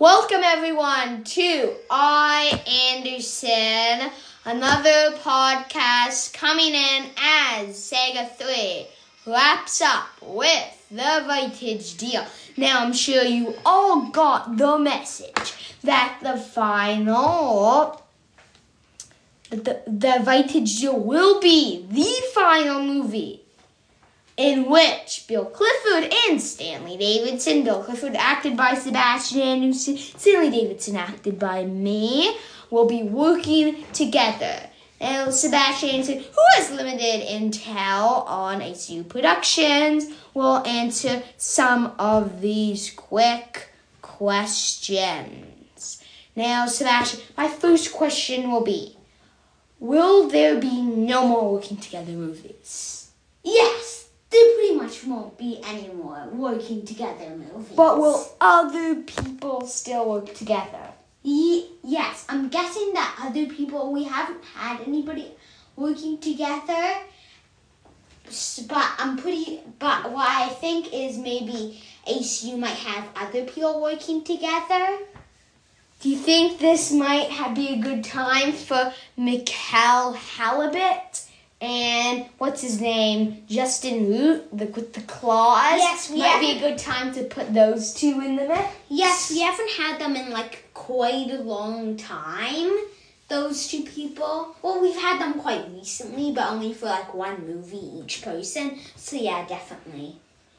Welcome everyone to I Anderson, another podcast coming in as Sega 3 wraps up with the Vitige deal. Now I'm sure you all got the message that the final the, the Vitige deal will be the final movie in which Bill Clifford and Stanley Davidson, Bill Clifford acted by Sebastian Anderson, Stanley Davidson acted by me, will be working together. Now, Sebastian Anderson, who has limited intel on ACU Productions, will answer some of these quick questions. Now, Sebastian, my first question will be Will there be no more working together movies? Yes, there pretty much won't be any more working together movies. But will other people still work together? Ye- yes, I'm guessing that other people, we haven't had anybody working together. But I'm pretty, but what I think is maybe ACU might have other people working together. Do you think this might have, be a good time for Mikhail Halibut and what's his name, Justin Root, the with the claws? Yes, we might be a good time to put those two in the mix. Yes, we haven't had them in like quite a long time. Those two people. Well, we've had them quite recently, but only for like one movie each person. So yeah, definitely.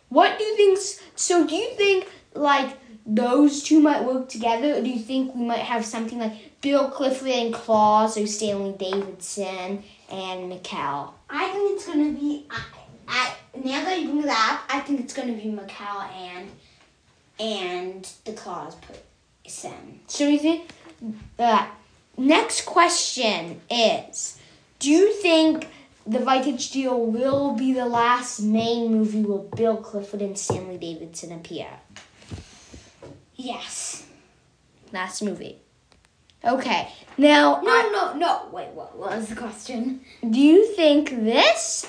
What do you think? So do you think like those two might work together, or do you think we might have something like Bill Clifford and Claus, or Stanley Davidson and Mikhail? I think it's gonna be. I, I now that you bring that up, I think it's gonna be Macau and and the claws person. So you think uh, next question is do you think the Vitige deal will be the last main movie where Bill Clifford and Stanley Davidson appear? Yes. Last movie. Okay. Now No, I- no, no. Wait, what was the question? do you think this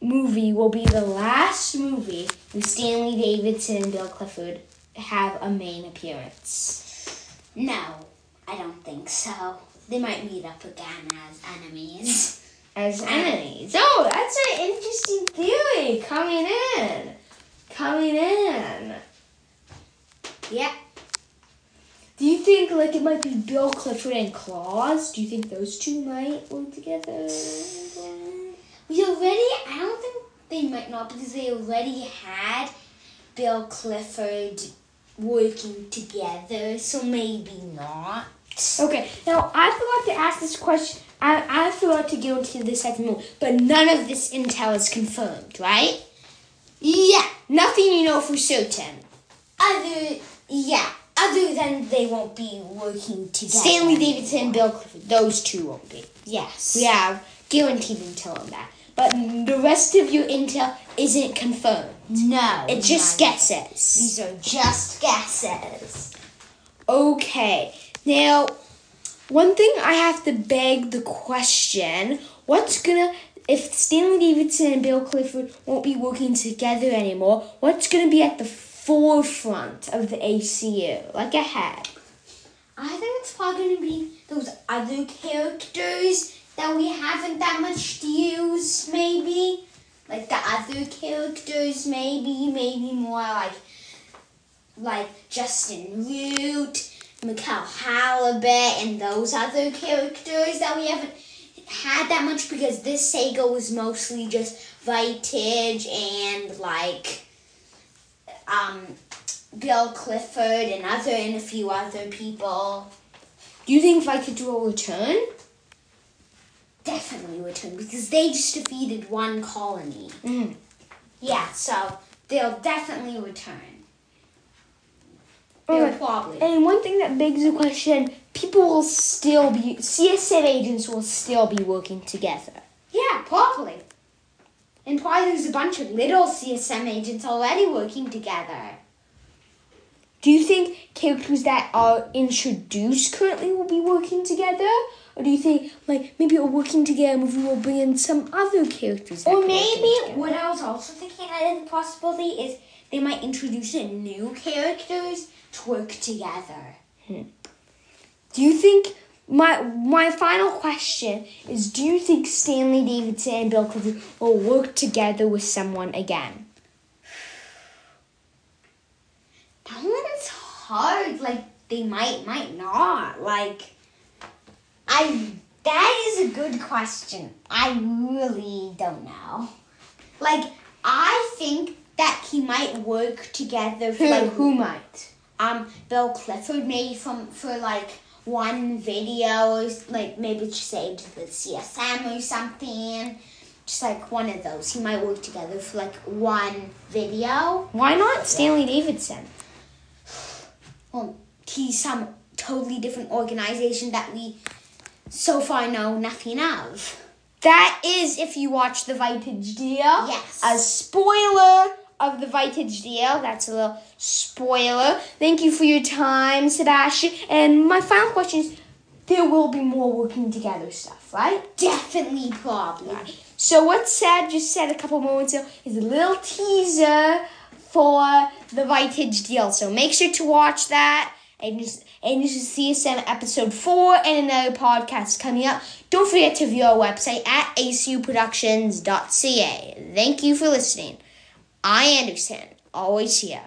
movie will be the last movie where Stanley Davidson and Bill Clifford have a main appearance? No, I don't think so. They might meet up again as enemies. as uh, enemies. Oh, that's an interesting theory coming in. Coming in. Yeah. Do you think like it might be Bill Clifford and Claus? Do you think those two might work together? We already. I don't think they might not because they already had Bill Clifford working together. So maybe not. Okay, now I forgot to ask this question. I, I forgot to go into the moment, but none of this intel is confirmed, right? Yeah. Nothing you know for certain. Other. Yeah. Than they won't be working together. Stanley Davidson and Bill Clifford, those two won't be. Yes. We have guaranteed intel on that. But the rest of your intel isn't confirmed. No. It's just guesses. These are just guesses. Okay. Now, one thing I have to beg the question what's gonna. If Stanley Davidson and Bill Clifford won't be working together anymore, what's gonna be at the forefront of the ACU? Like ahead. I think it's probably gonna be those other characters that we haven't that much to use, maybe. Like the other characters, maybe, maybe more like like Justin Root, Mikhail Halibut, and those other characters that we haven't had that much because this Sega was mostly just Vitige and like um Bill Clifford and other and a few other people Do you think if I could do a return? definitely return because they just defeated one colony. Mm. Yeah, so they'll definitely return. They'll Alright. probably. And one thing that begs the question people will still be. CSM agents will still be working together. Yeah, probably. And probably there's a bunch of little CSM agents already working together. Do you think characters that are introduced currently will be working together? Or do you think, like, maybe we're working together movie will bring in some other characters? Or maybe what I was also thinking as a possibility is they might introduce new characters to work together. Hmm. Do you think my my final question is do you think Stanley Davidson and Bill Clifford will work together with someone again? That one's hard. Like they might, might not. Like I. That is a good question. I really don't know. Like I think that he might work together for Who like who might? um Bill Clifford maybe from for like one video like maybe just say to the CSM or something. Just like one of those. He might work together for like one video. Why not Stanley Davidson? Well, he's some totally different organization that we so far know nothing of. That is if you watch the Vitige deal. Yes. A spoiler of the Vitige deal. That's a little spoiler. Thank you for your time, Sebastian. And my final question is there will be more working together stuff, right? Definitely, probably. So what Sad just said a couple moments ago is a little teaser for the Vitige deal. So make sure to watch that. And just and you should see us in episode four and another podcast coming up. Don't forget to view our website at acuproductions.ca. Thank you for listening. I Anderson, always here.